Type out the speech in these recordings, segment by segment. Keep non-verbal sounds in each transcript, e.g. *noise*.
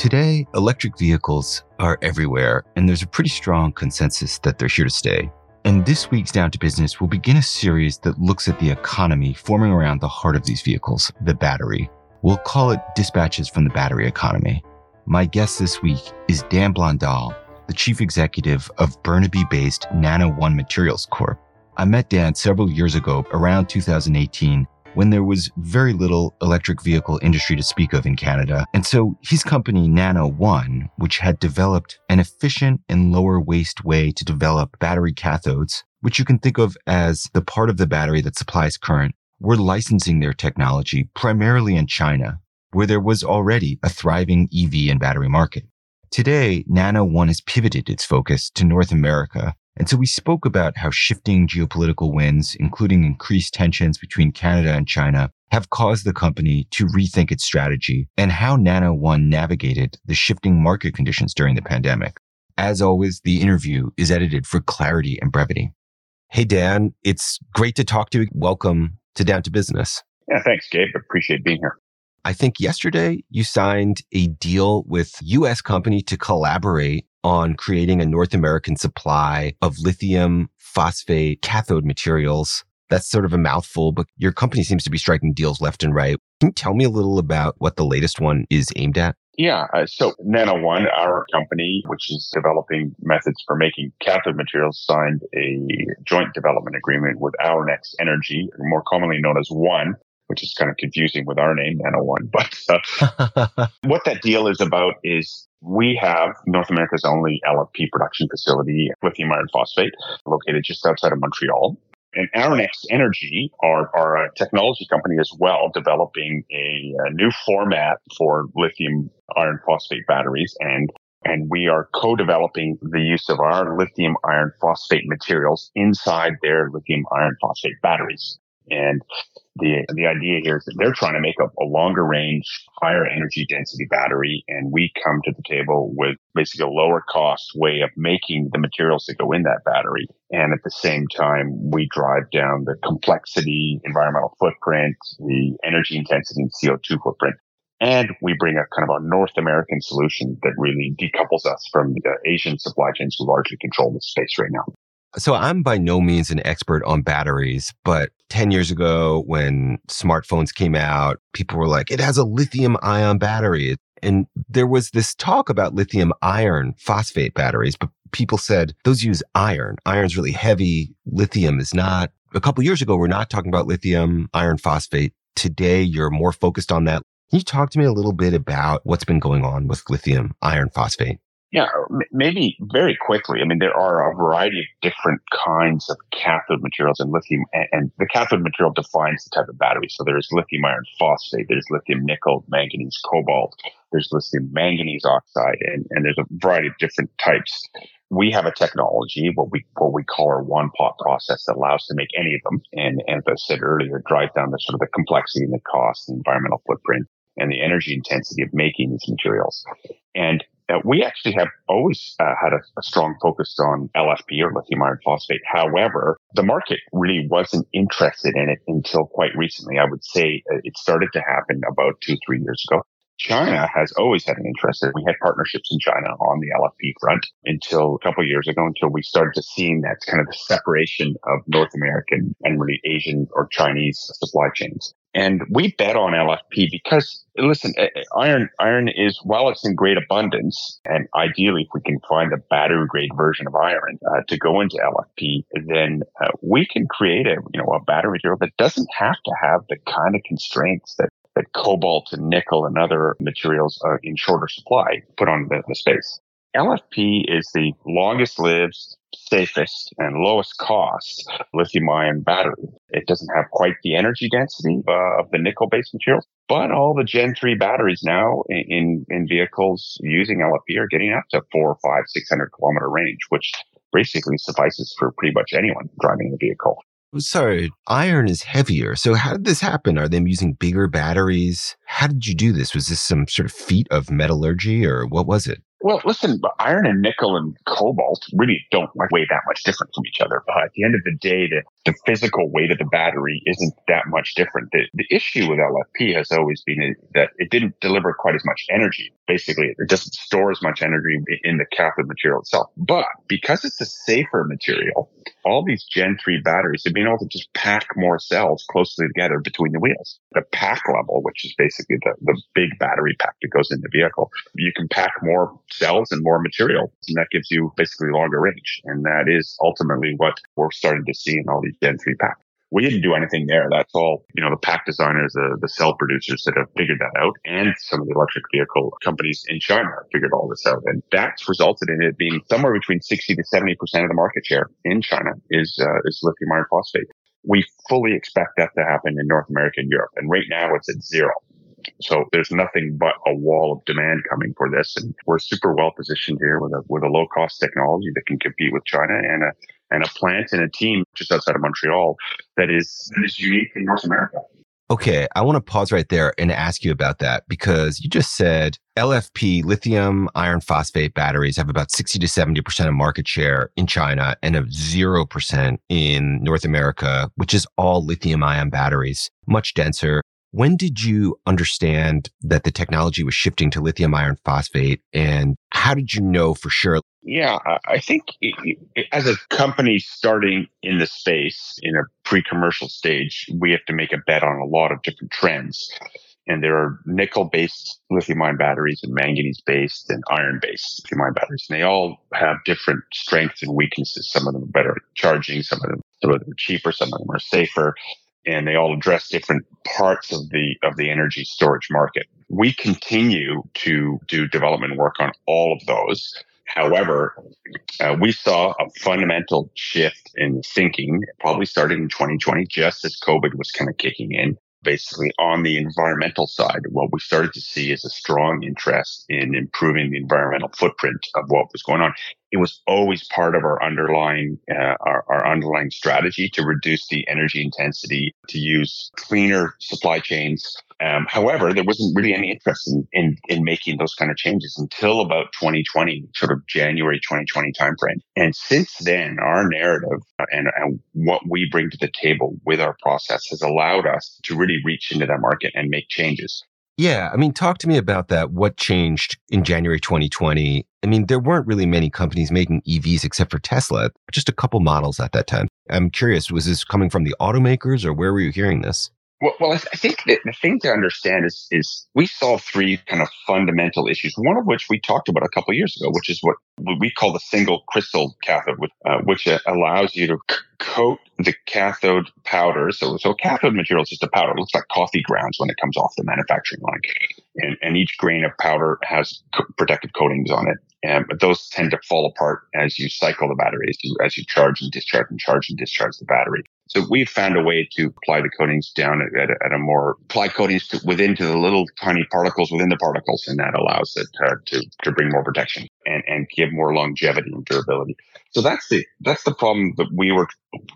Today, electric vehicles are everywhere, and there's a pretty strong consensus that they're here to stay. And this week's Down to Business will begin a series that looks at the economy forming around the heart of these vehicles, the battery. We'll call it Dispatches from the Battery Economy. My guest this week is Dan Blondal, the chief executive of Burnaby based Nano One Materials Corp. I met Dan several years ago, around 2018, when there was very little electric vehicle industry to speak of in Canada. And so his company, Nano One, which had developed an efficient and lower waste way to develop battery cathodes, which you can think of as the part of the battery that supplies current, were licensing their technology primarily in China, where there was already a thriving EV and battery market. Today, Nano One has pivoted its focus to North America and so we spoke about how shifting geopolitical winds, including increased tensions between Canada and China, have caused the company to rethink its strategy and how Nano One navigated the shifting market conditions during the pandemic. As always, the interview is edited for clarity and brevity. Hey, Dan, it's great to talk to you. Welcome to Down to Business. Yeah, thanks, Gabe. Appreciate being here. I think yesterday you signed a deal with US company to collaborate on creating a North American supply of lithium phosphate cathode materials. That's sort of a mouthful, but your company seems to be striking deals left and right. Can you tell me a little about what the latest one is aimed at? Yeah. Uh, so Nano One, our company, which is developing methods for making cathode materials, signed a joint development agreement with Our Next Energy, more commonly known as One, which is kind of confusing with our name, Nano One. But uh, *laughs* what that deal is about is we have North America's only LFP production facility, lithium iron phosphate, located just outside of Montreal. And Next Energy are, are a technology company as well, developing a, a new format for lithium iron phosphate batteries. And and we are co-developing the use of our lithium iron phosphate materials inside their lithium iron phosphate batteries. And the the idea here is that they're trying to make a, longer range, higher energy density battery, and we come to the table with basically a lower cost way of making the materials that go in that battery. And at the same time, we drive down the complexity, environmental footprint, the energy intensity, and CO2 footprint. And we bring a kind of a North American solution that really decouples us from the Asian supply chains who largely control the space right now. So I'm by no means an expert on batteries, but 10 years ago when smartphones came out, people were like, it has a lithium ion battery. And there was this talk about lithium iron phosphate batteries, but people said those use iron. Iron's really heavy. Lithium is not. A couple years ago, we're not talking about lithium iron phosphate. Today, you're more focused on that. Can you talk to me a little bit about what's been going on with lithium iron phosphate? Yeah, maybe very quickly. I mean, there are a variety of different kinds of cathode materials in lithium, and, the cathode material defines the type of battery. So there's lithium iron phosphate, there's lithium nickel, manganese, cobalt, there's lithium manganese oxide, and, and there's a variety of different types. We have a technology, what we what we call our one pot process, that allows to make any of them. And, and as I said earlier, drive down the sort of the complexity and the cost, the environmental footprint, and the energy intensity of making these materials. And uh, we actually have always uh, had a, a, strong focus on LFP or lithium iron phosphate. However, the market really wasn't interested in it until quite recently. I would say uh, it started to happen about two, three years ago. China has always had an interest. We had partnerships in China on the LFP front until a couple years ago, until we started to seeing that kind of the separation of North American and really Asian or Chinese supply chains. And we bet on LFP because listen, iron, iron is, while it's in great abundance and ideally if we can find a battery grade version of iron uh, to go into LFP, then uh, we can create a, you know, a battery material that doesn't have to have the kind of constraints that that cobalt and nickel and other materials are in shorter supply put on the, the space. LFP is the longest lived, safest, and lowest cost lithium ion battery. It doesn't have quite the energy density uh, of the nickel based materials, but all the Gen 3 batteries now in, in vehicles using LFP are getting up to four, five, 600 kilometer range, which basically suffices for pretty much anyone driving a vehicle. Sorry, iron is heavier. So how did this happen? Are they using bigger batteries? How did you do this? Was this some sort of feat of metallurgy or what was it? Well, listen, iron and nickel and cobalt really don't weigh that much different from each other. But at the end of the day, the, the physical weight of the battery isn't that much different. The, the issue with LFP has always been that it didn't deliver quite as much energy. Basically, it doesn't store as much energy in the cathode material itself. But because it's a safer material, all these Gen 3 batteries have been able to just pack more cells closely together between the wheels. The pack level, which is basically the, the big battery pack that goes in the vehicle, you can pack more cells and more material. And that gives you basically longer range. And that is ultimately what we're starting to see in all these Gen 3 packs. We didn't do anything there. That's all, you know, the pack designers, the, the cell producers that have figured that out and some of the electric vehicle companies in China figured all this out. And that's resulted in it being somewhere between 60 to 70% of the market share in China is, uh, is lithium iron phosphate. We fully expect that to happen in North America and Europe. And right now it's at zero. So there's nothing but a wall of demand coming for this. And we're super well positioned here with a, with a low cost technology that can compete with China and a, and a plant and a team just outside of Montreal that is, that is unique in North America. Okay, I want to pause right there and ask you about that because you just said LFP lithium iron phosphate batteries have about 60 to 70% of market share in China and of 0% in North America, which is all lithium ion batteries, much denser, when did you understand that the technology was shifting to lithium iron phosphate? And how did you know for sure? Yeah, I think as a company starting in the space in a pre commercial stage, we have to make a bet on a lot of different trends. And there are nickel based lithium ion batteries and manganese based and iron based lithium ion batteries. And they all have different strengths and weaknesses. Some of them are better at charging, some of them, some of them are cheaper, some of them are safer and they all address different parts of the of the energy storage market. We continue to do development work on all of those. However, uh, we saw a fundamental shift in thinking, probably started in 2020, just as COVID was kind of kicking in. Basically, on the environmental side, what we started to see is a strong interest in improving the environmental footprint of what was going on it was always part of our underlying uh, our, our, underlying strategy to reduce the energy intensity, to use cleaner supply chains. Um, however, there wasn't really any interest in, in, in making those kind of changes until about 2020, sort of January 2020 timeframe. And since then, our narrative and, and what we bring to the table with our process has allowed us to really reach into that market and make changes. Yeah. I mean, talk to me about that. What changed in January 2020? I mean, there weren't really many companies making EVs except for Tesla, just a couple models at that time. I'm curious, was this coming from the automakers or where were you hearing this? Well, well, I, th- I think that the thing to understand is, is we solve three kind of fundamental issues. One of which we talked about a couple years ago, which is what we call the single crystal cathode, which, uh, which uh, allows you to c- coat the cathode powder. So, so cathode material is just a powder. It looks like coffee grounds when it comes off the manufacturing line, and, and each grain of powder has protective coatings on it. And but those tend to fall apart as you cycle the battery, as you, as you charge and discharge and charge and discharge the battery. So we've found a way to apply the coatings down at, at, a, at a, more apply coatings to, within to the little tiny particles within the particles, and that allows it uh, to to bring more protection and and give more longevity and durability. So that's the that's the problem that we were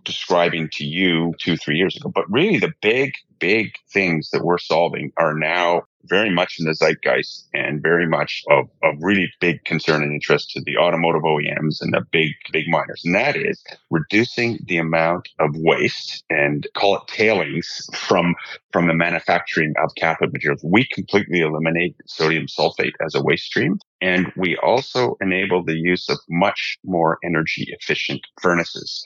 describing to you two three years ago. But really, the big big things that we're solving are now very much in the zeitgeist and very much of, of really big concern and interest to the automotive OEMs and the big, big miners. And that is reducing the amount of waste and call it tailings from, from the manufacturing of cathode materials. We completely eliminate sodium sulfate as a waste stream. And we also enable the use of much more energy efficient furnaces.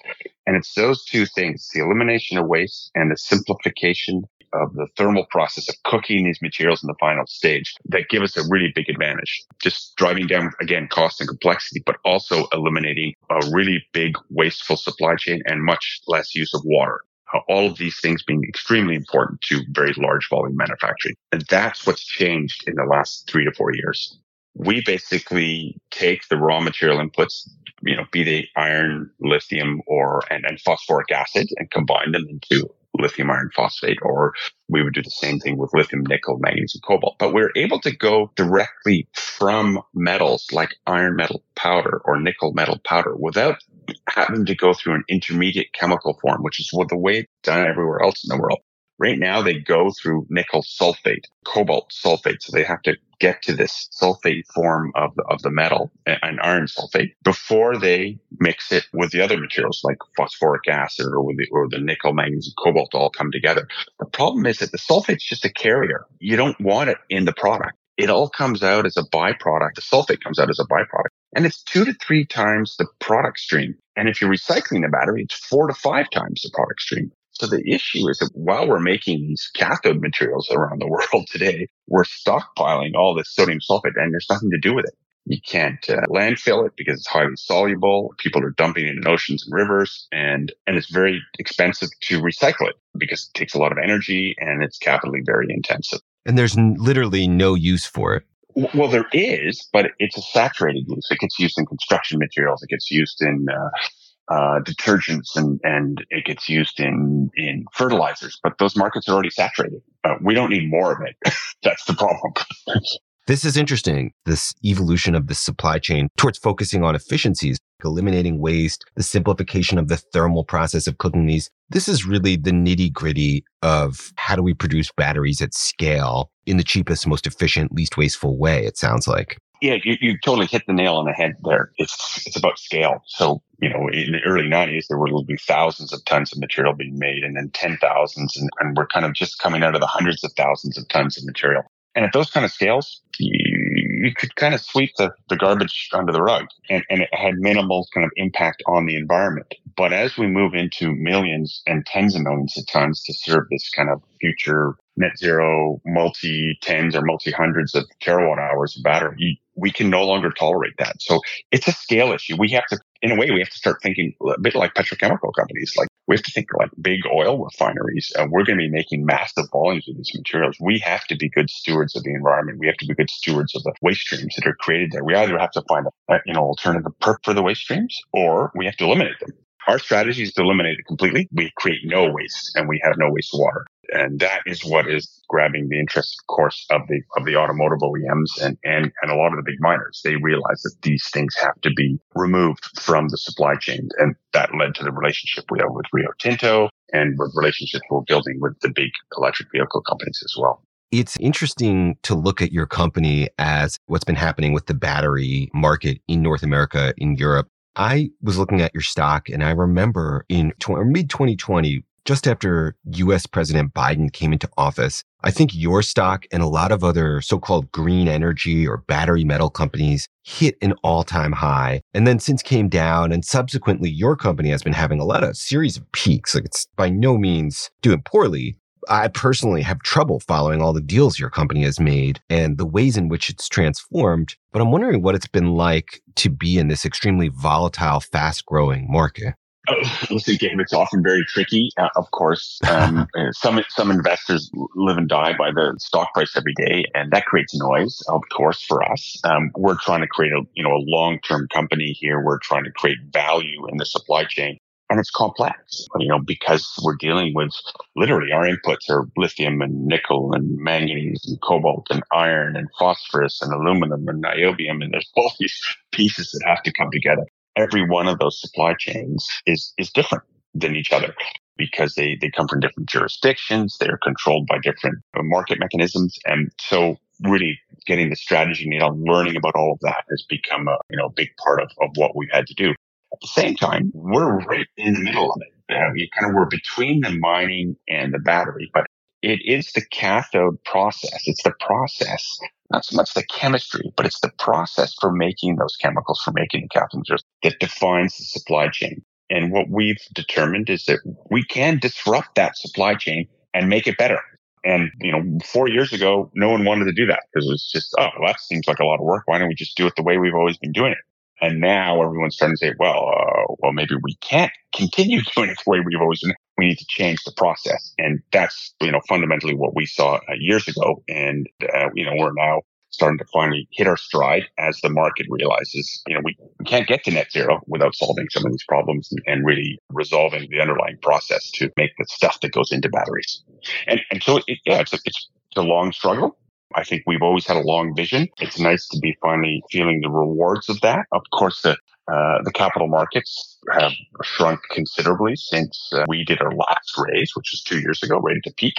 And it's those two things, the elimination of waste and the simplification of the thermal process of cooking these materials in the final stage that give us a really big advantage. Just driving down, again, cost and complexity, but also eliminating a really big wasteful supply chain and much less use of water uh, all of these things being extremely important to very large volume manufacturing. And that's what's changed in the last three to four years. we basically take the raw material inputs, you know, be they iron, lithium, or and, and phosphoric acid, and combine them into lithium iron phosphate, or we would do the same thing with lithium, nickel, manganese, and cobalt. But we're able to go directly from metals like iron metal powder or nickel metal powder without having to go through an intermediate chemical form, which is what the way it's done everywhere else in the world. Right now, they go through nickel sulfate, cobalt sulfate. So they have to get to this sulfate form of the, of the metal and iron sulfate before they mix it with the other materials like phosphoric acid or with the, or the nickel, manganese, and cobalt all come together. The problem is that the sulfate's just a carrier. You don't want it in the product. It all comes out as a byproduct. The sulfate comes out as a byproduct and it's two to three times the product stream. And if you're recycling the battery, it's four to five times the product stream. So the issue is that while we're making these cathode materials around the world *laughs* today, we're stockpiling all this sodium sulfate and there's nothing to do with it. You can't uh, landfill it because it's highly soluble. People are dumping it in oceans and rivers and, and it's very expensive to recycle it because it takes a lot of energy and it's capitally very intensive. And there's literally no use for it. Well, there is, but it's a saturated use. It gets used in construction materials. It gets used in uh, uh, detergents and, and it gets used in, in fertilizers, but those markets are already saturated. Uh, we don't need more of it. *laughs* That's the problem. This is interesting. This evolution of the supply chain towards focusing on efficiencies, eliminating waste, the simplification of the thermal process of cooking these. This is really the nitty gritty of how do we produce batteries at scale in the cheapest, most efficient, least wasteful way, it sounds like. Yeah, you, you totally hit the nail on the head there. It's it's about scale. So you know, in the early '90s, there will be thousands of tons of material being made, and then ten thousands, and, and we're kind of just coming out of the hundreds of thousands of tons of material. And at those kind of scales, you, you could kind of sweep the, the garbage under the rug, and, and it had minimal kind of impact on the environment. But as we move into millions and tens of millions of tons to serve this kind of future net zero multi tens or multi hundreds of terawatt hours of battery, we can no longer tolerate that. So it's a scale issue. We have to, in a way, we have to start thinking a bit like petrochemical companies. Like we have to think like big oil refineries. Uh, we're going to be making massive volumes of these materials. We have to be good stewards of the environment. We have to be good stewards of the waste streams that are created there. We either have to find a, you know alternative perk for the waste streams, or we have to eliminate them. Our strategy is to eliminate it completely. We create no waste and we have no wastewater. And that is what is grabbing the interest, of course, of the, of the automotive OEMs and, and, and a lot of the big miners. They realize that these things have to be removed from the supply chain. And that led to the relationship we have with Rio Tinto and with relationships we're building with the big electric vehicle companies as well. It's interesting to look at your company as what's been happening with the battery market in North America, in Europe, I was looking at your stock and I remember in tw- mid 2020, just after US President Biden came into office, I think your stock and a lot of other so-called green energy or battery metal companies hit an all-time high and then since came down and subsequently your company has been having a lot of series of peaks. Like it's by no means doing poorly, I personally have trouble following all the deals your company has made and the ways in which it's transformed. But I'm wondering what it's been like to be in this extremely volatile, fast growing market. Listen, Gabe, it's often very tricky. Uh, of course, um, *laughs* uh, some some investors live and die by the stock price every day, and that creates noise. Of course, for us, um, we're trying to create a you know a long term company here. We're trying to create value in the supply chain and it's complex, you know, because we're dealing with literally our inputs are lithium and nickel and manganese and cobalt and iron and phosphorus and aluminum and niobium. And there's *laughs* all these pieces that have to come together. Every one of those supply chains is, is different than each other because they, they come from different jurisdictions. They're controlled by different market mechanisms. And so really getting the strategy, you know, learning about all of that has become a, you know, big part of, of what we've had to do. At the same time, we're right in the middle of it. Uh, we kind of were between the mining and the battery, but it is the cathode process. It's the process, not so much the chemistry, but it's the process for making those chemicals, for making the cathode materials that defines the supply chain. And what we've determined is that we can disrupt that supply chain and make it better. And, you know, four years ago, no one wanted to do that because it was just, oh, well, that seems like a lot of work. Why don't we just do it the way we've always been doing it? And now everyone's starting to say, well, uh, well, maybe we can't continue *laughs* doing it the way we've always done. We need to change the process. And that's, you know, fundamentally what we saw uh, years ago. And, uh, you know, we're now starting to finally hit our stride as the market realizes, you know, we, we can't get to net zero without solving some of these problems and, and really resolving the underlying process to make the stuff that goes into batteries. And, and so, it, yeah, it's a, it's a long struggle. I think we've always had a long vision. It's nice to be finally feeling the rewards of that. Of course, the uh, the capital markets have shrunk considerably since uh, we did our last raise, which was two years ago, right at the peak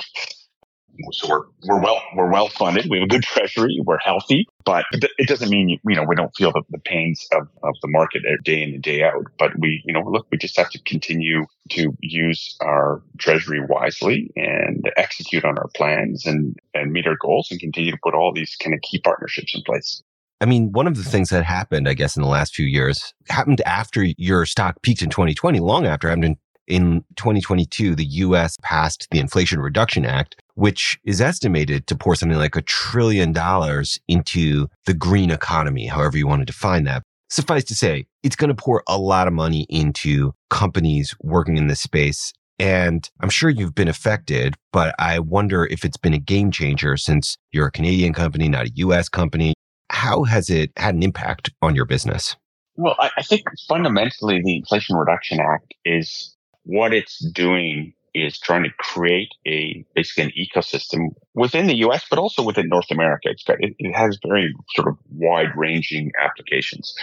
so we're we're well we're well funded. We have a good treasury. We're healthy, but it doesn't mean you know we don't feel the, the pains of, of the market day in and day out. But we you know look, we just have to continue to use our treasury wisely and execute on our plans and and meet our goals and continue to put all these kind of key partnerships in place. I mean, one of the things that happened, I guess, in the last few years happened after your stock peaked in 2020, long after happened in in 2022, the US passed the Inflation Reduction Act, which is estimated to pour something like a trillion dollars into the green economy, however you want to define that. Suffice to say, it's going to pour a lot of money into companies working in this space. And I'm sure you've been affected, but I wonder if it's been a game changer since you're a Canadian company, not a US company. How has it had an impact on your business? Well, I, think fundamentally the Inflation Reduction Act is what it's doing is trying to create a basically an ecosystem within the US, but also within North America. It's got, it, it has very sort of wide ranging applications.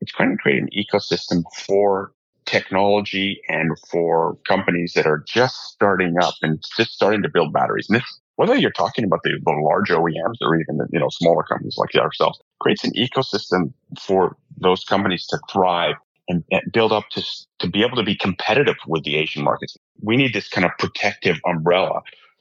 It's trying to create an ecosystem for technology and for companies that are just starting up and just starting to build batteries. And whether you're talking about the, the large OEMs or even the, you know, smaller companies like ourselves, creates an ecosystem for those companies to thrive and, and build up to, to be able to be competitive with the Asian markets. We need this kind of protective umbrella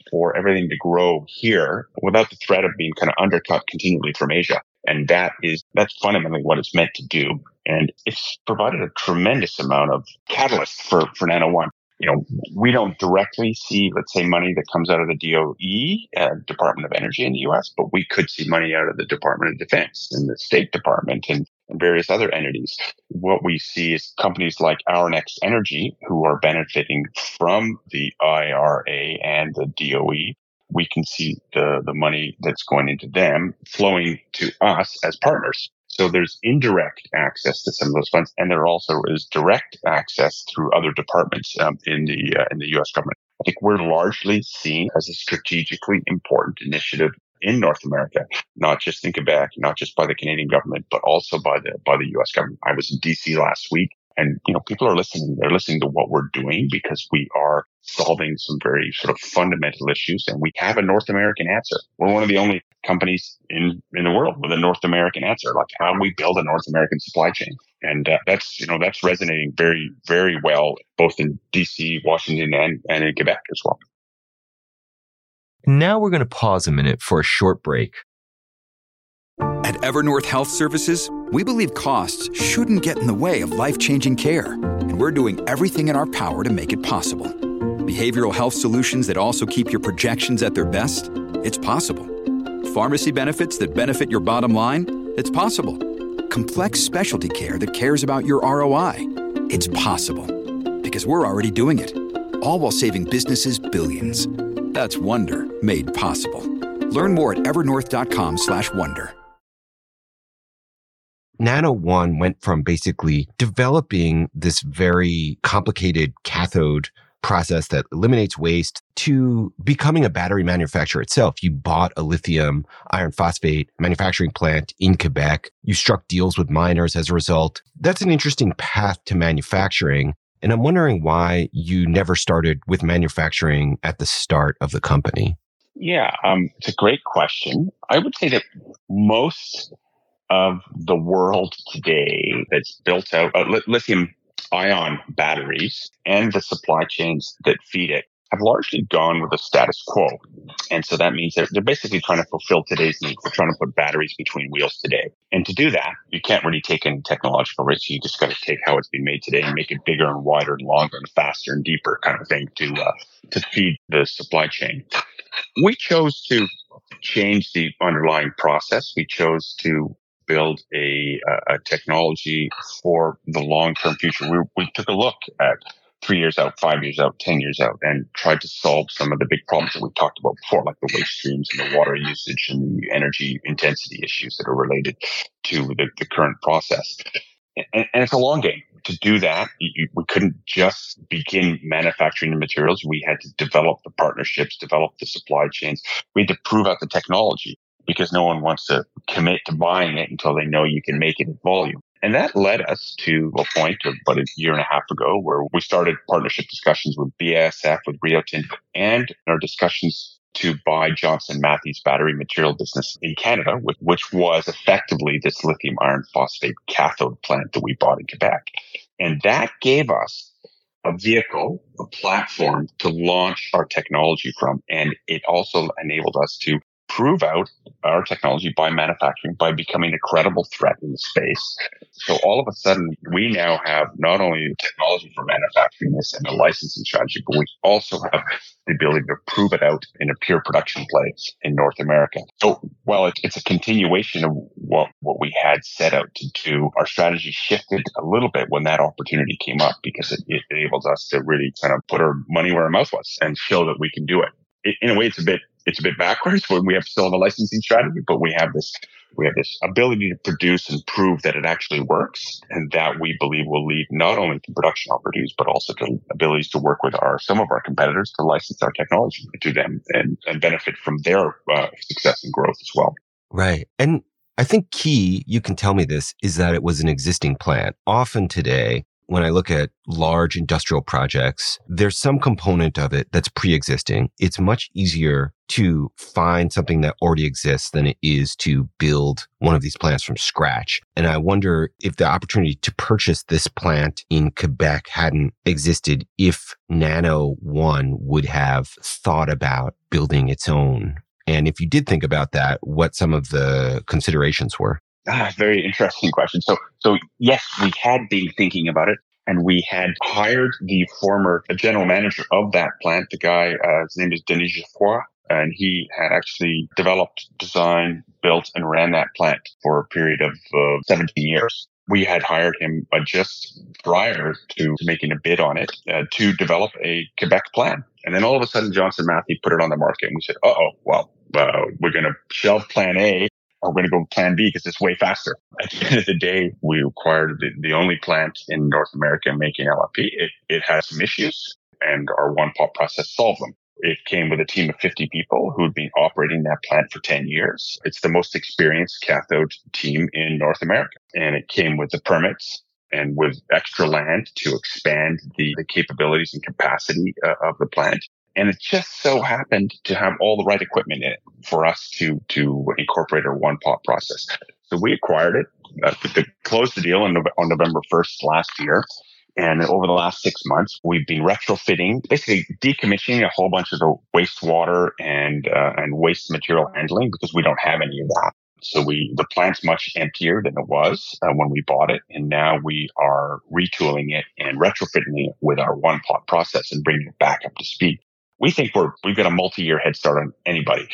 for everything to grow here without the threat of being kind of undercut continually from Asia. And that is, that's fundamentally what it's meant to do. And it's provided a tremendous amount of catalyst for, for Nano One. You know, we don't directly see, let's say, money that comes out of the DOE, uh, Department of Energy in the US, but we could see money out of the Department of Defense and the State Department and and various other entities. What we see is companies like Our Next Energy who are benefiting from the IRA and the DOE. We can see the, the money that's going into them flowing to us as partners. So there's indirect access to some of those funds, and there also is direct access through other departments um, in the uh, in the U.S. government. I think we're largely seen as a strategically important initiative in North America, not just in Quebec, not just by the Canadian government, but also by the by the U.S. government. I was in D.C. last week, and you know people are listening. They're listening to what we're doing because we are solving some very sort of fundamental issues, and we have a North American answer. We're one of the only companies in in the world with a North American answer. Like how do we build a North American supply chain? And uh, that's you know that's resonating very very well both in D.C., Washington, and and in Quebec as well. Now we're going to pause a minute for a short break. At Evernorth Health Services, we believe costs shouldn't get in the way of life changing care, and we're doing everything in our power to make it possible. Behavioral health solutions that also keep your projections at their best? It's possible. Pharmacy benefits that benefit your bottom line? It's possible. Complex specialty care that cares about your ROI? It's possible. Because we're already doing it. All while saving businesses billions. That's Wonder made possible. Learn more at evernorth.com/wonder. Nano One went from basically developing this very complicated cathode process that eliminates waste to becoming a battery manufacturer itself. You bought a lithium iron phosphate manufacturing plant in Quebec. You struck deals with miners as a result. That's an interesting path to manufacturing. And I'm wondering why you never started with manufacturing at the start of the company. Yeah, um, it's a great question. I would say that most of the world today that's built out uh, lithium ion batteries and the supply chains that feed it have largely gone with the status quo. And so that means they're, they're basically trying to fulfill today's needs. They're trying to put batteries between wheels today. And to do that, you can't really take any technological risk. You just got to take how it's been made today and make it bigger and wider and longer and faster and deeper kind of thing to, uh, to feed the supply chain. We chose to change the underlying process. We chose to build a, a technology for the long term future. We, we took a look at three years out, five years out, 10 years out, and tried to solve some of the big problems that we talked about before, like the waste streams and the water usage and the energy intensity issues that are related to the, the current process. And, and, it's a long game. To do that, you, we couldn't just begin manufacturing the materials. We had to develop the partnerships, develop the supply chains. We had to prove out the technology because no one wants to commit to buying it until they know you can make it in volume. And that led us to a point about a year and a half ago where we started partnership discussions with BASF, with Rio Tinto, and our discussions to buy Johnson Matthey's battery material business in Canada, which was effectively this lithium iron phosphate cathode plant that we bought in Quebec. And that gave us a vehicle, a platform to launch our technology from. And it also enabled us to prove out our technology by manufacturing, by becoming a credible threat in the space. So all of a sudden, we now have not only technology for manufacturing this and a licensing strategy, but we also have the ability to prove it out in a pure production place in North America. So, well, it, it's a continuation of what, what we had set out to do. Our strategy shifted a little bit when that opportunity came up because it, it enables us to really kind of put our money where our mouth was and show that we can do it in a way, it's a bit it's a bit backwards when we have still have a licensing strategy, but we have this we have this ability to produce and prove that it actually works, and that we believe will lead not only to production opportunities but also to abilities to work with our some of our competitors to license our technology to them and, and benefit from their uh, success and growth as well. Right, and I think key, you can tell me this, is that it was an existing plant. Often today, when I look at large industrial projects, there's some component of it that's pre-existing. It's much easier to find something that already exists than it is to build one of these plants from scratch. And I wonder if the opportunity to purchase this plant in Quebec hadn't existed, if Nano One would have thought about building its own. And if you did think about that, what some of the considerations were. Ah, very interesting question. So, so yes, we had been thinking about it, and we had hired the former general manager of that plant. The guy, uh, his name is Denis Geoffroy, and he had actually developed, designed, built, and ran that plant for a period of uh, 17 years. We had hired him uh, just prior to, to, making a bid on it uh, to develop a Quebec plan. And then all of a sudden, Johnson Matthey put it on the market, and we said, "Uh oh, well, uh, we're going to shelve Plan A we're going to go plan B because it's way faster. *laughs* At the end of the day, we acquired the, the only plant in North America making LFP. It, it has some issues and our one pot process solved them. It came with a team of 50 people who had been operating that plant for 10 years. It's the most experienced cathode team in North America. And it came with the permits and with extra land to expand the, the capabilities and capacity uh, of the plant. And it just so happened to have all the right equipment in it for us to, to incorporate our one pot process. So we acquired it, uh, to close the deal on, on November 1st last year. And over the last six months, we've been retrofitting, basically decommissioning a whole bunch of the wastewater and uh, and waste material handling because we don't have any of that. So we the plant's much emptier than it was uh, when we bought it, and now we are retooling it and retrofitting it with our one pot process and bringing it back up to speed we think we're we've got a multi-year head start on anybody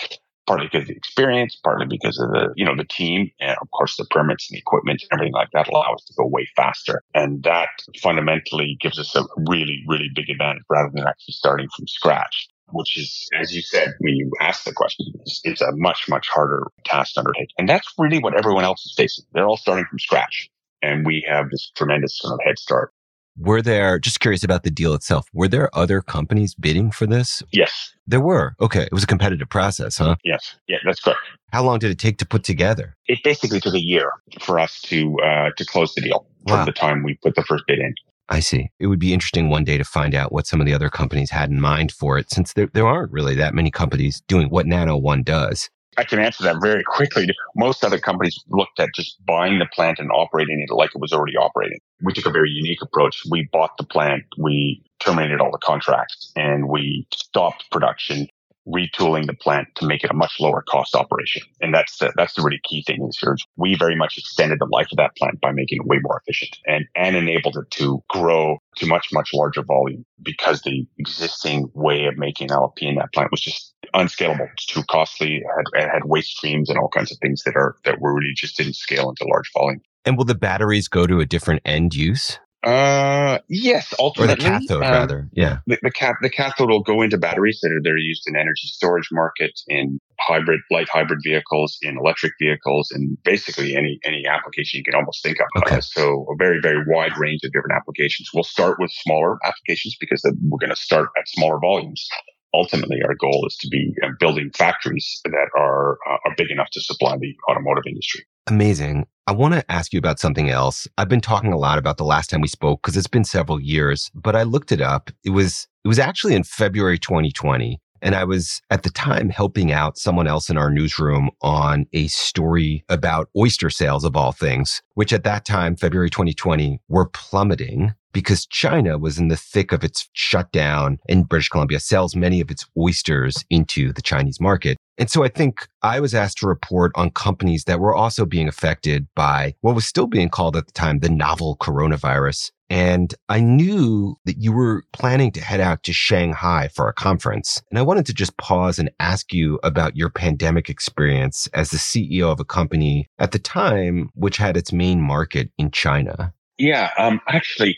partly because of the experience, partly because of the, you know, the team and of course the permits and the equipment and everything like that allow us to go way faster. And that fundamentally gives us a really, really big advantage rather than actually starting from scratch. Which is, as you said, when you ask the question, it's, a much, much harder task to undertake. And that's really what everyone else is facing. They're all starting from scratch. And we have this tremendous sort of head start. Were there, just curious about the deal itself, were there other companies bidding for this? Yes. There were. Okay. It was a competitive process, huh? Yes. Yeah, that's correct. How long did it take to put together? It basically took a year for us to, uh, to close the deal wow. from the time we put the first bid in. I see. It would be interesting one day to find out what some of the other companies had in mind for it, since there, there aren't really that many companies doing what Nano One does. I can answer that very quickly. Most other companies looked at just buying the plant and operating it like it was already operating. We took a very unique approach. We bought the plant, we terminated all the contracts, and we stopped production retooling the plant to make it a much lower cost operation. And that's the, that's the really key thing is here. We very much extended the life of that plant by making it way more efficient and, and enabled it to grow to much, much larger volume because the existing way of making LFP in that plant was just unscalable. It's too costly. It had, it had waste streams and all kinds of things that are, that were really just didn't scale into large volume. And will the batteries go to a different end use? Uh, yes, ultimately. Or the cathode, um, rather. Yeah. The, the, cat, the cathode will go into batteries that are, that are used in energy storage markets, in hybrid, light hybrid vehicles, in electric vehicles, and basically any, any application you can almost think of. Okay. Uh, so a very, very wide range of different applications. We'll start with smaller applications because we're going to start at smaller volumes ultimately our goal is to be uh, building factories that are uh, are big enough to supply the automotive industry. Amazing. I want to ask you about something else. I've been talking a lot about the last time we spoke because it's been several years, but I looked it up. It was it was actually in February 2020 and I was at the time helping out someone else in our newsroom on a story about oyster sales of all things, which at that time, February 2020, were plummeting because China was in the thick of its shutdown and British Columbia sells many of its oysters into the Chinese market. And so I think I was asked to report on companies that were also being affected by what was still being called at the time the novel coronavirus. And I knew that you were planning to head out to Shanghai for a conference. And I wanted to just pause and ask you about your pandemic experience as the CEO of a company at the time, which had its main market in China. Yeah, um, actually,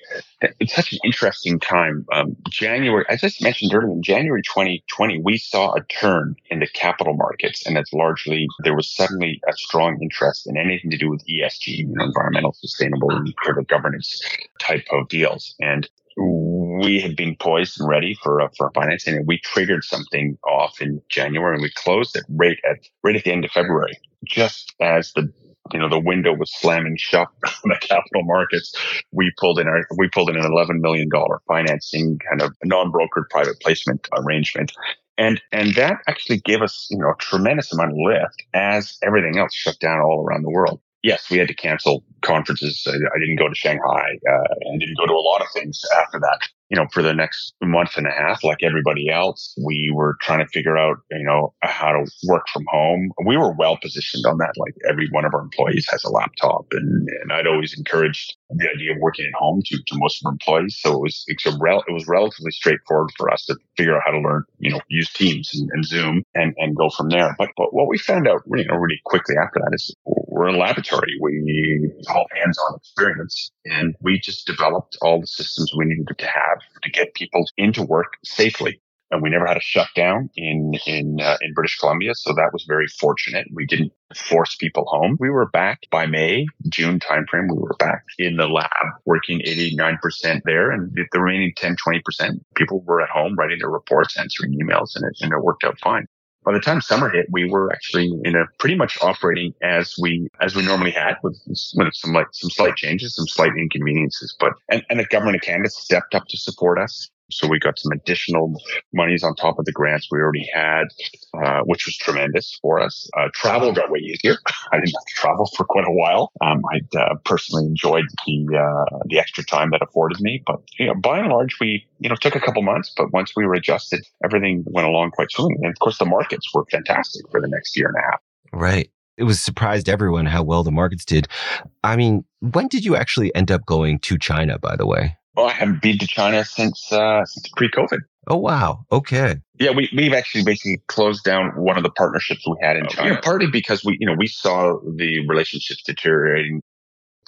it's such an interesting time. Um, January, as I mentioned earlier, in January 2020, we saw a turn in the capital markets, and that's largely there was suddenly a strong interest in anything to do with ESG, you know, environmental, sustainable, and corporate governance type of deals. And we had been poised and ready for uh, for financing, and we triggered something off in January, and we closed it right at right at the end of February, just as the you know the window was slamming shut *laughs* on the capital markets. We pulled in our we pulled in an eleven million dollar financing kind of non-brokered private placement arrangement. And and that actually gave us, you know, a tremendous amount of lift as everything else shut down all around the world yes, we had to cancel conferences. I, I didn't go to Shanghai. Uh, I didn't go to a lot of things after that you know, for the next month and a half, like everybody else, we were trying to figure out, you know, how to work from home. We were well positioned on that. Like every one of our employees has a laptop and, and I'd always encouraged the idea of working at home to, to most of our employees. So it was, it was, rel- it was relatively straightforward for us to figure out how to learn, you know, use Teams and, and Zoom and, and go from there. But, but what we found out, you know, really quickly after that is we're a laboratory. We all hands-on experience and we just developed all the systems we needed to have to get people into work safely. And we never had a shutdown in in uh, in British Columbia, so that was very fortunate. We didn't force people home. We were back by May, June timeframe. We were back in the lab working 89% there, and the remaining 10, 20% people were at home writing their reports, answering emails, and it, and it worked out fine by the time summer hit, we were actually in a pretty much operating as we as we normally had, with, with some like some slight changes, some slight inconveniences. But and, and the government of Canada stepped up to support us. So we got some additional monies on top of the grants we already had, uh, which was tremendous for us. Uh, travel got way easier. *laughs* I didn't have to travel for quite a while. Um, I uh, personally enjoyed the uh, the extra time that afforded me, but you know, by and large, we you know took a couple months. But once we were adjusted, everything went along quite smoothly. And of course, the markets were fantastic for the next year and a half. Right it was surprised everyone how well the markets did. I mean, when did you actually end up going to China, by the way? Well, I haven't been to China since uh, since pre-COVID. Oh wow! Okay. Yeah, we we've actually basically closed down one of the partnerships we had in China. partly because we you know we saw the relationships deteriorating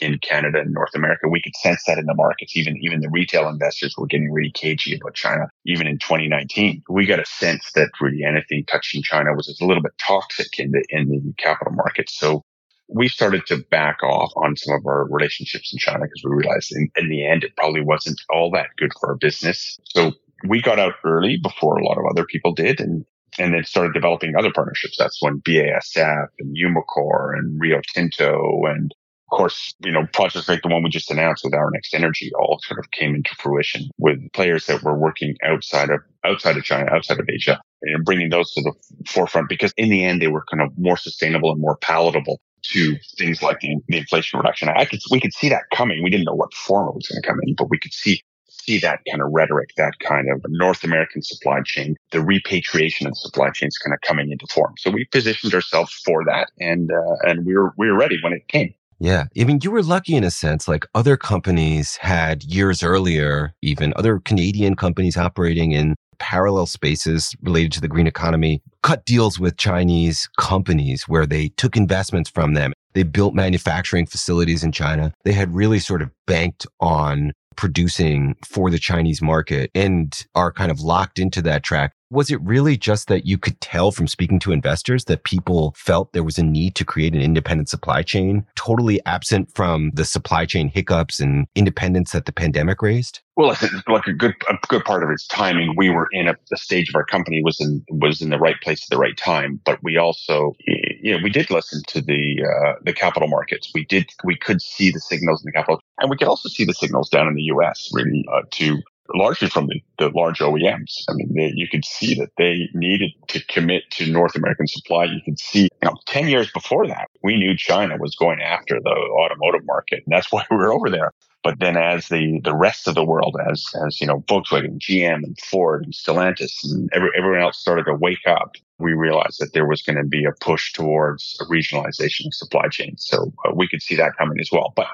in Canada and North America. We could sense that in the markets. Even even the retail investors were getting really cagey about China. Even in 2019, we got a sense that really anything touching China was a little bit toxic in the in the capital markets. So we started to back off on some of our relationships in China because we realized in, in the end, it probably wasn't all that good for our business. So we got out early before a lot of other people did and, and then started developing other partnerships. That's when BASF and Umicore and Rio Tinto and of course, you know, projects like the one we just announced with Our Next Energy all sort of came into fruition with players that were working outside of outside of China, outside of Asia, and bringing those to the forefront because in the end they were kind of more sustainable and more palatable to things like the, the Inflation Reduction Act. We could see that coming. We didn't know what form it was going to come in, but we could see see that kind of rhetoric, that kind of North American supply chain, the repatriation of supply chains kind of coming into form. So we positioned ourselves for that, and uh, and we were we were ready when it came. Yeah. I mean, you were lucky in a sense, like other companies had years earlier, even other Canadian companies operating in parallel spaces related to the green economy, cut deals with Chinese companies where they took investments from them. They built manufacturing facilities in China. They had really sort of banked on producing for the Chinese market and are kind of locked into that track. Was it really just that you could tell from speaking to investors that people felt there was a need to create an independent supply chain, totally absent from the supply chain hiccups and independence that the pandemic raised? Well, *laughs* like a good a good part of its timing, we were in a the stage of our company was in was in the right place at the right time. But we also, you know, we did listen to the uh, the capital markets. We did we could see the signals in the capital, and we could also see the signals down in the U.S. really uh, to largely from the, the large OEMs. I mean, they, you could see that they needed to commit to North American supply. You could see, you know, 10 years before that, we knew China was going after the automotive market. And that's *laughs* why we were over there. But then as the, the rest of the world, as, as, you know, Volkswagen, GM and Ford and Stellantis and every, everyone else started to wake up, we realized that there was going to be a push towards a regionalization of supply chains. So uh, we could see that coming as well. But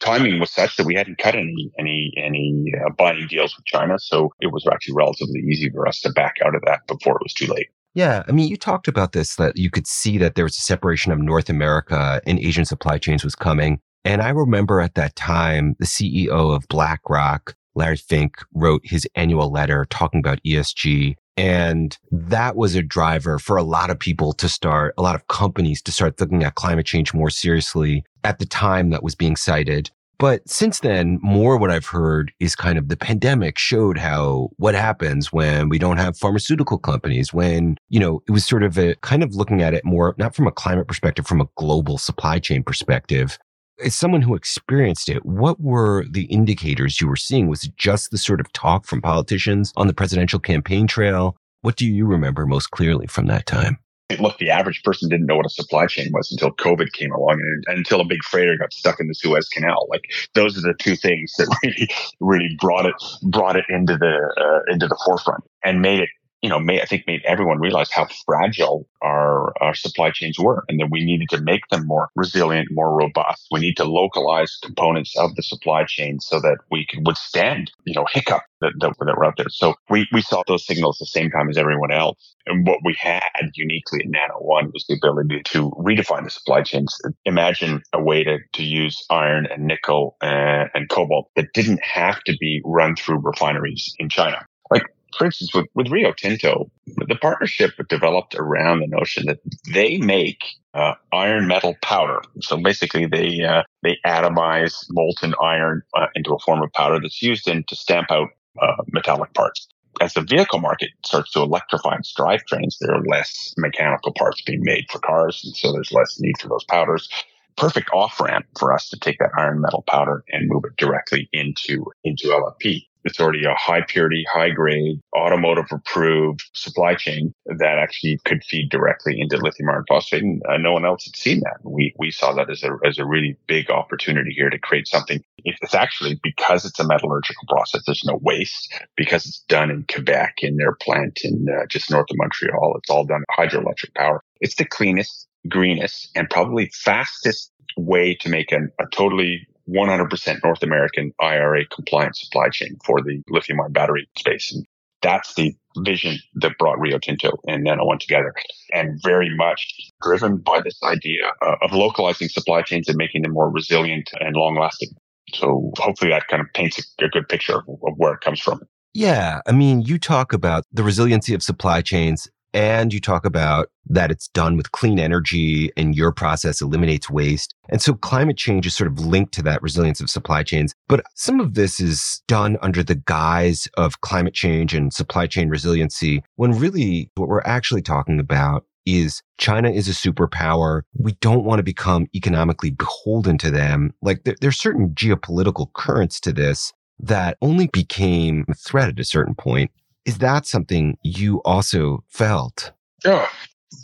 timing was such that we hadn't cut any any any uh, binding deals with China, so it was actually relatively easy for us to back out of that before it was too late. Yeah, I mean, you talked about this that you could see that there was a separation of North America and Asian supply chains was coming. And I remember at that time, the CEO of BlackRock, Larry Fink, wrote his annual letter talking about ESG. And that was a driver for a lot of people to start, a lot of companies to start looking at climate change more seriously at the time that was being cited. But since then, more what I've heard is kind of the pandemic showed how what happens when we don't have pharmaceutical companies, when, you know, it was sort of a kind of looking at it more, not from a climate perspective, from a global supply chain perspective. As someone who experienced it, what were the indicators you were seeing? Was it just the sort of talk from politicians on the presidential campaign trail? What do you remember most clearly from that time? look, the average person didn't know what a supply chain was until COVID came along and, and, until a big freighter got stuck in the Suez Canal. Like those are the two things that *laughs* really, really brought it, brought it into the, uh, into the forefront and made it you know, I think made everyone realize how fragile our, our supply chains were and that we needed to make them more resilient, more robust. We need to localize components of the supply chain so that we can withstand, you know, hiccup that, that, that were out there. So we, we saw those signals the same time as everyone else. And what we had uniquely at Nano One was the ability to redefine the supply chains. Imagine a way to, to use iron and nickel and, and cobalt that didn't have to be run through refineries in China. Like for instance, with, with Rio Tinto, the partnership developed around the notion that they make uh, iron metal powder. So basically, they uh, they atomize molten iron uh, into a form of powder that's used in to stamp out uh, metallic parts. As the vehicle market starts to electrify its drivetrains, there are less mechanical parts being made for cars, and so there's less need for those powders perfect off ramp for us to take that iron metal powder and move it directly into into LFP it's already a high purity, high grade, automotive approved supply chain that actually could feed directly into lithium iron phosphate. And uh, no one else had seen that. We, we saw that as a, as a really big opportunity here to create something. It's actually because it's a metallurgical process. There's no waste because it's done in Quebec in their plant in uh, just north of Montreal. It's all done hydroelectric power. It's the cleanest, greenest, and probably fastest way to make an, a totally 100% North American IRA compliant supply chain for the lithium ion battery space. And that's the vision that brought Rio Tinto and Nano One together and very much driven by this idea uh, of localizing supply chains and making them more resilient and long lasting. So hopefully that kind of paints a, good picture of, of where it comes from. Yeah. I mean, you talk about the resiliency of supply chains and you talk about that it's done with clean energy and your process eliminates waste. And so climate change is sort of linked to that resilience of supply chains. But some of this is done under the guise of climate change and supply chain resiliency when really what we're actually talking about is China is a superpower. We don't want to become economically beholden to them. Like there, there's certain geopolitical currents to this that only became a threat at a certain point. Is that something you also felt? Oh,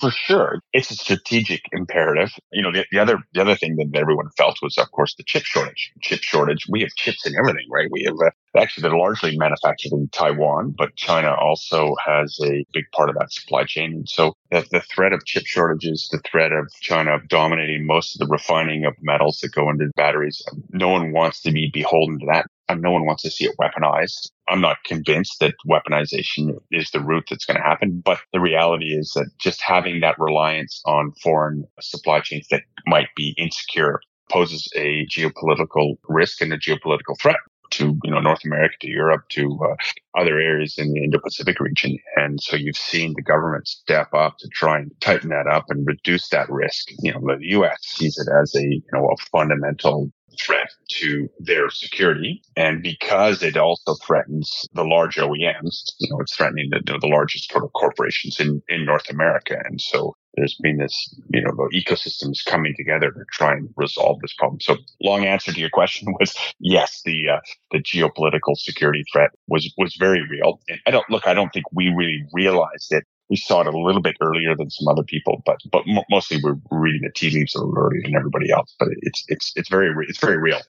for sure. It's a strategic imperative. You know, the, the, other the other thing that everyone felt was, of course, the chip shortage. Chip shortage. We have chips in everything, right? We have uh, actually they're largely manufactured in Taiwan, but China also has a big part of that supply chain. And so the, the threat of chip shortages, the threat of China dominating most of the refining of metals that go into batteries, no one wants to be beholden to that and no one wants to see it weaponized. I'm not convinced that weaponization is the route that's going to happen, but the reality is that just having that reliance on foreign supply chains that might be insecure poses a geopolitical risk and a geopolitical threat to you know North America, to Europe, to uh, other areas in the Indo-Pacific region. And so you've seen the government step up to try and tighten that up and reduce that risk. You know, the U.S. sees it as a you know a fundamental threat to their security. And because it also threatens the large OEMs, you know, it's threatening the, the largest sort of corporations in, in North America. And so there's been this, you know, the ecosystems coming together to try and resolve this problem. So long answer to your question was *laughs* yes, the, uh, the geopolitical security threat was, was very real. And I don't look, I don't think we really realized it we saw it a little bit earlier than some other people, but but mostly we're reading the tea leaves a little earlier than everybody else. But it's it's it's very it's very real.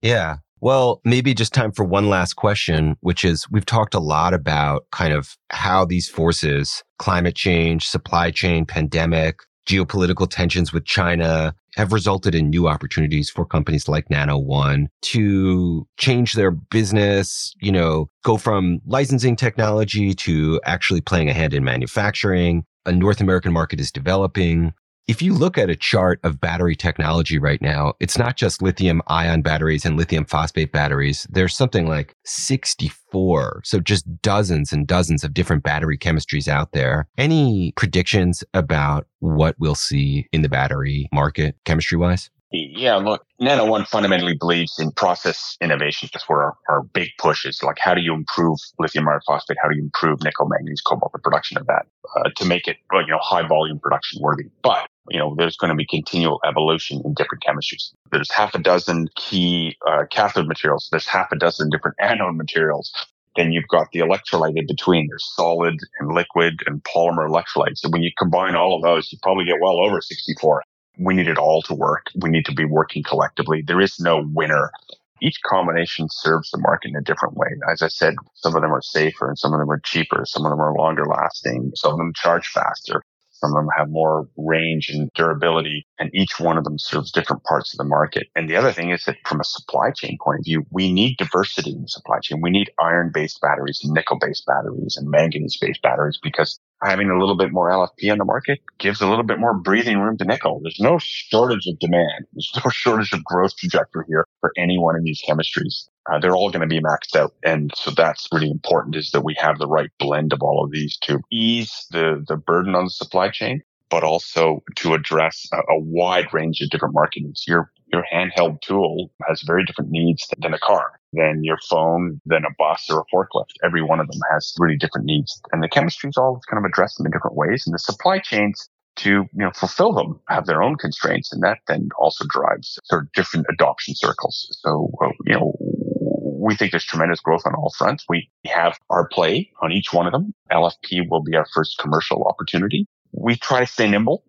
Yeah. Well, maybe just time for one last question, which is we've talked a lot about kind of how these forces, climate change, supply chain, pandemic, geopolitical tensions with China have resulted in new opportunities for companies like Nano One to change their business, you know, go from licensing technology to actually playing a hand in manufacturing. A North American market is developing if you look at a chart of battery technology right now, it's not just lithium ion batteries and lithium phosphate batteries. There's something like 64. So just dozens and dozens of different battery chemistries out there. Any predictions about what we'll see in the battery market chemistry wise? Yeah, look, Nano One fundamentally believes in process innovation. That's where our, our big push is. Like, how do you improve lithium iron phosphate? How do you improve nickel, manganese, cobalt, the production of that uh, to make it, you know, high volume production worthy? But you know, there's going to be continual evolution in different chemistries. There's half a dozen key uh, cathode materials. There's half a dozen different *laughs* anode materials. Then you've got the electrolyte in between. There's solid and liquid and polymer electrolytes. So when you combine all of those, you probably get well over 64. We need it all to work. We need to be working collectively. There is no winner. Each combination serves the market in a different way. As I said, some of them are safer and some of them are cheaper. Some of them are longer lasting. Some of them charge faster. Some of them have more range and durability, and each one of them serves different parts of the market. And the other thing is that from a supply chain point of view, we need diversity in the supply chain. We need iron based batteries, and nickel based batteries, and manganese based batteries because having a little bit more LFP on the market gives a little bit more breathing room to nickel. There's no shortage of demand. There's no *laughs* shortage of growth trajectory here for any one of these chemistries. Uh, they're all going to be maxed out. And so that's really important is that we have the right blend of all of these to ease the, the burden on the supply chain, but also to address a, a wide range of different market needs. Your, your handheld tool has very different needs than a car than your phone, than a bus or a forklift. Every one of them has really different needs. And the chemistries all kind of address them in different ways. And the supply chains to you know fulfill them have their own constraints and that then also drives sort of different adoption circles so uh, you know we think there's tremendous growth on all fronts we have our play on each one of them lfp will be our first commercial opportunity we try to stay nimble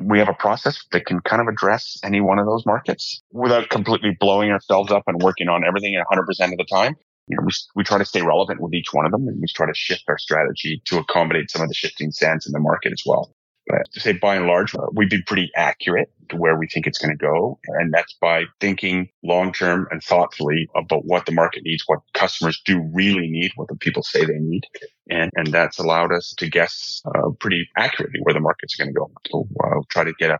we have a process that can kind of address any one of those markets without completely blowing ourselves up and working on everything 100% of the time. You know, we, we try to stay relevant with each one of them and we try to shift our strategy to accommodate some of the shifting sands in the market as well. To say by and large, uh, we've been pretty accurate to where we think it's going to go. And that's by thinking long term and thoughtfully about what the market needs, what customers do really need, what the people say they need. And, and that's allowed us to guess uh, pretty accurately where the market's going to go. So uh, try to get a,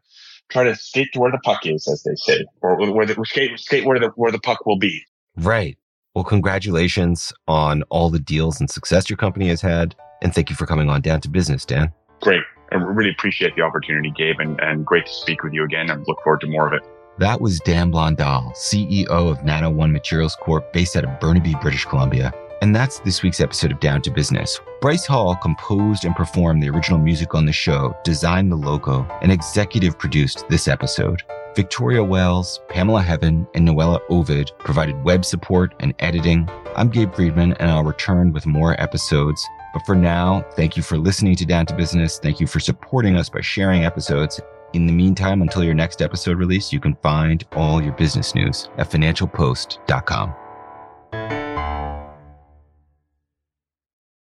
try to skate to where the puck is, as they say, or where the skate, skate where the, where the puck will be. Right. Well, congratulations on all the deals and success your company has had. And thank you for coming on down to business, Dan. Great. I really appreciate the opportunity, Gabe, and, and great to speak with you again and look forward to more of it. That was Dan Blondal, CEO of Nano oh One Materials Corp, based out of Burnaby, British Columbia. And that's this week's episode of Down to Business. Bryce Hall composed and performed the original music on the show, designed the logo, and executive produced this episode. Victoria Wells, Pamela Heaven, and Noella Ovid provided web support and editing. I'm Gabe Friedman, and I'll return with more episodes but for now, thank you for listening to Down to Business. Thank you for supporting us by sharing episodes. In the meantime, until your next episode release, you can find all your business news at financialpost.com.